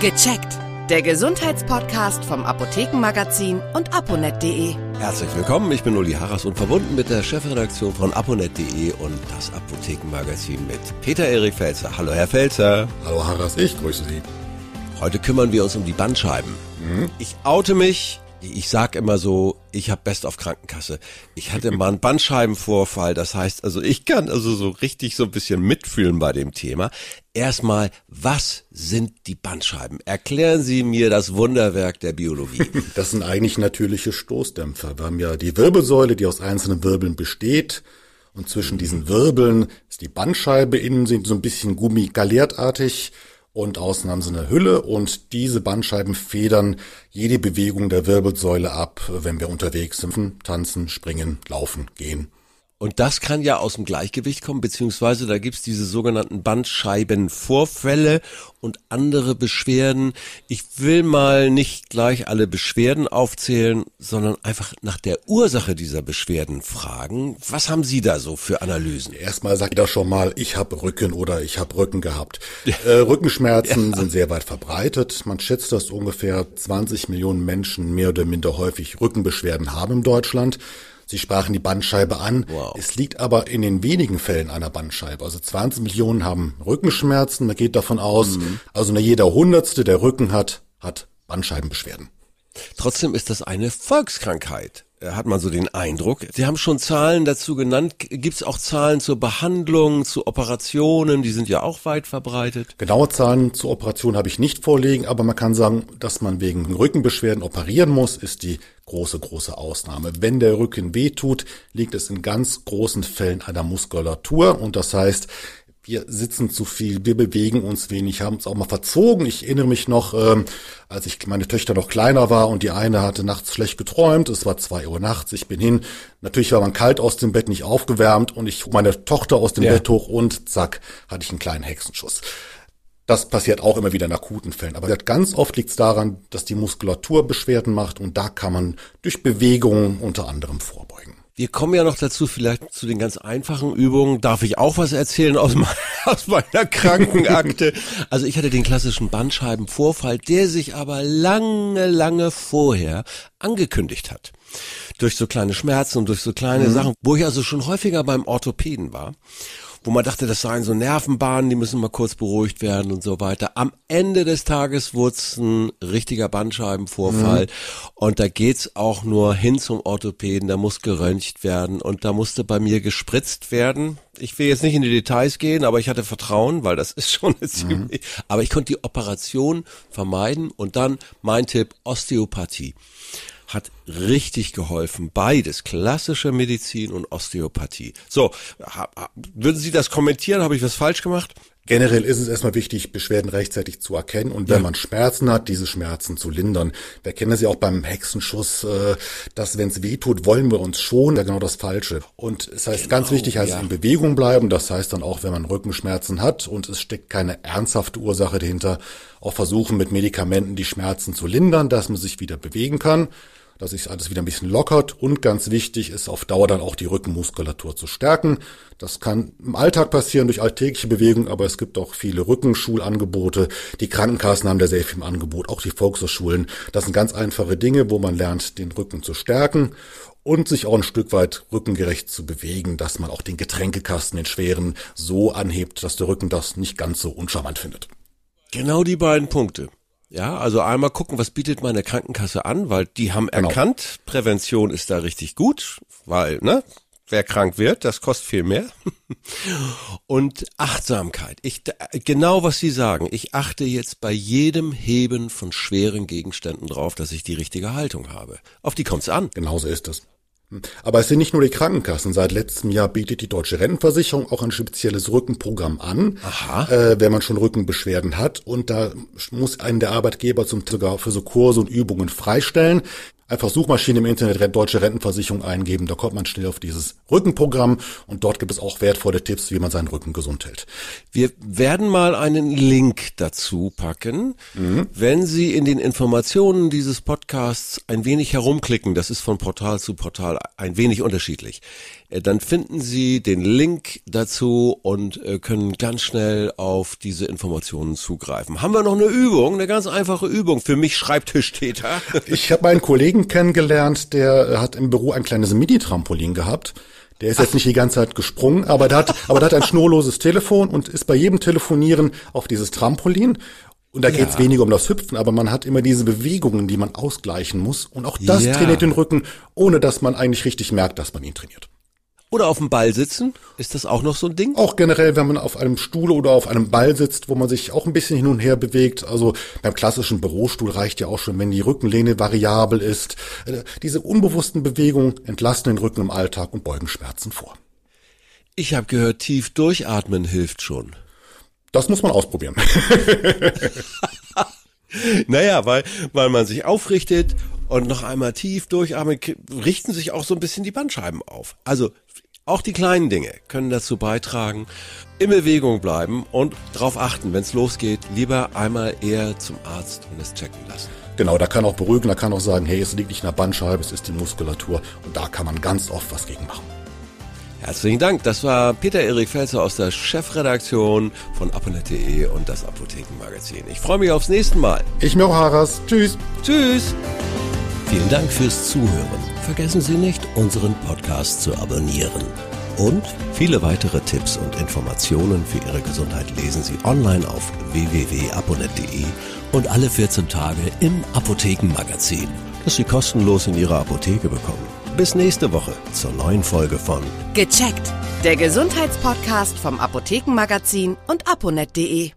Gecheckt. Der Gesundheitspodcast vom Apothekenmagazin und aponet.de. Herzlich willkommen, ich bin Uli Harras und verbunden mit der Chefredaktion von aponet.de und das Apothekenmagazin mit Peter Erik Felzer. Hallo Herr Felzer. Hallo Harras, ich grüße Sie. Heute kümmern wir uns um die Bandscheiben. Mhm. Ich oute mich, ich sag immer so, ich habe Best auf Krankenkasse. Ich hatte mal einen Bandscheibenvorfall, das heißt, also ich kann also so richtig so ein bisschen mitfühlen bei dem Thema. Erstmal, was sind die Bandscheiben? Erklären Sie mir das Wunderwerk der Biologie. Das sind eigentlich natürliche Stoßdämpfer. Wir haben ja die Wirbelsäule, die aus einzelnen Wirbeln besteht. Und zwischen diesen Wirbeln ist die Bandscheibe, innen sind so ein bisschen gummigaliertartig und außen haben sie eine Hülle und diese Bandscheiben federn jede Bewegung der Wirbelsäule ab, wenn wir unterwegs sind, tanzen, springen, laufen, gehen. Und das kann ja aus dem Gleichgewicht kommen, beziehungsweise da gibt's diese sogenannten Bandscheibenvorfälle und andere Beschwerden. Ich will mal nicht gleich alle Beschwerden aufzählen, sondern einfach nach der Ursache dieser Beschwerden fragen. Was haben Sie da so für Analysen? Erstmal sagt jeder schon mal, ich habe Rücken oder ich habe Rücken gehabt. Äh, Rückenschmerzen ja. sind sehr weit verbreitet. Man schätzt, dass ungefähr 20 Millionen Menschen mehr oder minder häufig Rückenbeschwerden haben in Deutschland. Sie sprachen die Bandscheibe an. Wow. Es liegt aber in den wenigen Fällen einer Bandscheibe. Also 20 Millionen haben Rückenschmerzen. Man geht davon aus, mhm. also nur jeder Hundertste, der Rücken hat, hat Bandscheibenbeschwerden. Trotzdem ist das eine Volkskrankheit. Äh, hat man so den Eindruck. Sie haben schon Zahlen dazu genannt. Gibt es auch Zahlen zur Behandlung, zu Operationen? Die sind ja auch weit verbreitet. Genaue Zahlen zur Operation habe ich nicht vorlegen, aber man kann sagen, dass man wegen Rückenbeschwerden operieren muss, ist die große, große Ausnahme. Wenn der Rücken wehtut, liegt es in ganz großen Fällen an der Muskulatur und das heißt, wir sitzen zu viel, wir bewegen uns wenig, haben uns auch mal verzogen. Ich erinnere mich noch, ähm, als ich meine Töchter noch kleiner war und die eine hatte nachts schlecht geträumt, es war zwei Uhr nachts, ich bin hin. Natürlich war man kalt aus dem Bett, nicht aufgewärmt und ich meine Tochter aus dem ja. Bett hoch und zack, hatte ich einen kleinen Hexenschuss. Das passiert auch immer wieder in akuten Fällen. Aber ganz oft liegt es daran, dass die Muskulatur Beschwerden macht und da kann man durch Bewegungen unter anderem vorbeugen. Wir kommen ja noch dazu, vielleicht zu den ganz einfachen Übungen. Darf ich auch was erzählen aus, me aus meiner Krankenakte? Also ich hatte den klassischen Bandscheibenvorfall, der sich aber lange, lange vorher angekündigt hat. Durch so kleine Schmerzen und durch so kleine mhm. Sachen, wo ich also schon häufiger beim Orthopäden war wo man dachte, das seien so Nervenbahnen, die müssen mal kurz beruhigt werden und so weiter. Am Ende des Tages wurde es ein richtiger Bandscheibenvorfall mhm. und da geht's auch nur hin zum Orthopäden, da muss geröntgt werden und da musste bei mir gespritzt werden. Ich will jetzt nicht in die Details gehen, aber ich hatte Vertrauen, weil das ist schon eine mhm. ziemlich, aber ich konnte die Operation vermeiden und dann mein Tipp Osteopathie hat richtig geholfen. Beides, klassische Medizin und Osteopathie. So, würden Sie das kommentieren? Habe ich was falsch gemacht? Generell ist es erstmal wichtig, Beschwerden rechtzeitig zu erkennen und wenn ja. man Schmerzen hat, diese Schmerzen zu lindern. Wir kennen das ja auch beim Hexenschuss, äh, dass wenn es weh tut, wollen wir uns schon, ja genau das Falsche. Und es heißt genau, ganz wichtig, heißt ja. in Bewegung bleiben. Das heißt dann auch, wenn man Rückenschmerzen hat und es steckt keine ernsthafte Ursache dahinter, auch versuchen mit Medikamenten die Schmerzen zu lindern, dass man sich wieder bewegen kann dass sich alles wieder ein bisschen lockert und ganz wichtig ist auf Dauer dann auch die Rückenmuskulatur zu stärken. Das kann im Alltag passieren durch alltägliche Bewegung, aber es gibt auch viele Rückenschulangebote. Die Krankenkassen haben da sehr viel im Angebot, auch die Volkshochschulen. Das sind ganz einfache Dinge, wo man lernt, den Rücken zu stärken und sich auch ein Stück weit rückengerecht zu bewegen, dass man auch den Getränkekasten, den schweren, so anhebt, dass der Rücken das nicht ganz so uncharmant findet. Genau die beiden Punkte. Ja, also einmal gucken, was bietet meine Krankenkasse an, weil die haben genau. erkannt, Prävention ist da richtig gut, weil, ne, wer krank wird, das kostet viel mehr. Und Achtsamkeit. Ich, genau was Sie sagen. Ich achte jetzt bei jedem Heben von schweren Gegenständen drauf, dass ich die richtige Haltung habe. Auf die kommt's an. Genauso ist es. Aber es sind nicht nur die Krankenkassen. Seit letztem Jahr bietet die Deutsche Rentenversicherung auch ein spezielles Rückenprogramm an, äh, wenn man schon Rückenbeschwerden hat. Und da muss einen der Arbeitgeber zum sogar für so Kurse und Übungen freistellen. Einfach Suchmaschine im Internet Deutsche Rentenversicherung eingeben, da kommt man schnell auf dieses Rückenprogramm und dort gibt es auch wertvolle Tipps, wie man seinen Rücken gesund hält. Wir werden mal einen Link dazu packen. Mhm. Wenn Sie in den Informationen dieses Podcasts ein wenig herumklicken, das ist von Portal zu Portal ein wenig unterschiedlich, äh, dann finden Sie den Link dazu und äh, können ganz schnell auf diese Informationen zugreifen. Haben wir noch eine Übung, eine ganz einfache Übung für mich Schreibtischtäter? Ich habe einen Kollegen kennengelernt, der hat im Büro ein kleines Mini-Trampolin gehabt. Der ist jetzt nicht die ganze Zeit gesprungen, aber der hat, aber der hat ein schnurloses Telefon und ist bei jedem Telefonieren auf dieses Trampolin. Und da ja. geht's weniger um das Hüpfen, aber man hat immer diese Bewegungen, die man ausgleichen muss. Und auch das ja. trainiert den Rücken, ohne dass man eigentlich richtig merkt, dass man ihn trainiert. Oder auf dem Ball sitzen? Ist das auch noch so ein Ding? Auch generell, wenn man auf einem Stuhl oder auf einem Ball sitzt, wo man sich auch ein bisschen hin und her bewegt. Also beim klassischen Bürostuhl reicht ja auch schon, wenn die Rückenlehne variabel ist. Äh, diese unbewussten Bewegungen entlasten den Rücken im Alltag und beugen Schmerzen vor. Ich habe gehört, tief durchatmen hilft schon. Das muss man ausprobieren. naja, weil, weil man sich aufrichtet und noch einmal tief durchatmen, richten sich auch so ein bisschen die Bandscheiben auf. Also auch die kleinen Dinge können dazu beitragen, in Bewegung bleiben und darauf achten, wenn es losgeht, lieber einmal eher zum Arzt und es checken lassen. Genau, da kann auch beruhigen, da kann auch sagen, hey, es liegt nicht in der Bandscheibe, es ist die Muskulatur und da kann man ganz oft was gegen machen. Herzlichen Dank. Das war Peter-Erik Felser aus der Chefredaktion von aponet.de und das Apothekenmagazin. Ich freue mich aufs nächste Mal. Ich mir auch, Haras. Tschüss. Tschüss. Vielen Dank fürs Zuhören. Vergessen Sie nicht, unseren Podcast zu abonnieren. Und viele weitere Tipps und Informationen für Ihre Gesundheit lesen Sie online auf www.aponet.de und alle 14 Tage im Apothekenmagazin, das Sie kostenlos in Ihrer Apotheke bekommen. Bis nächste Woche zur neuen Folge von Gecheckt, der Gesundheitspodcast vom Apothekenmagazin und aponet.de.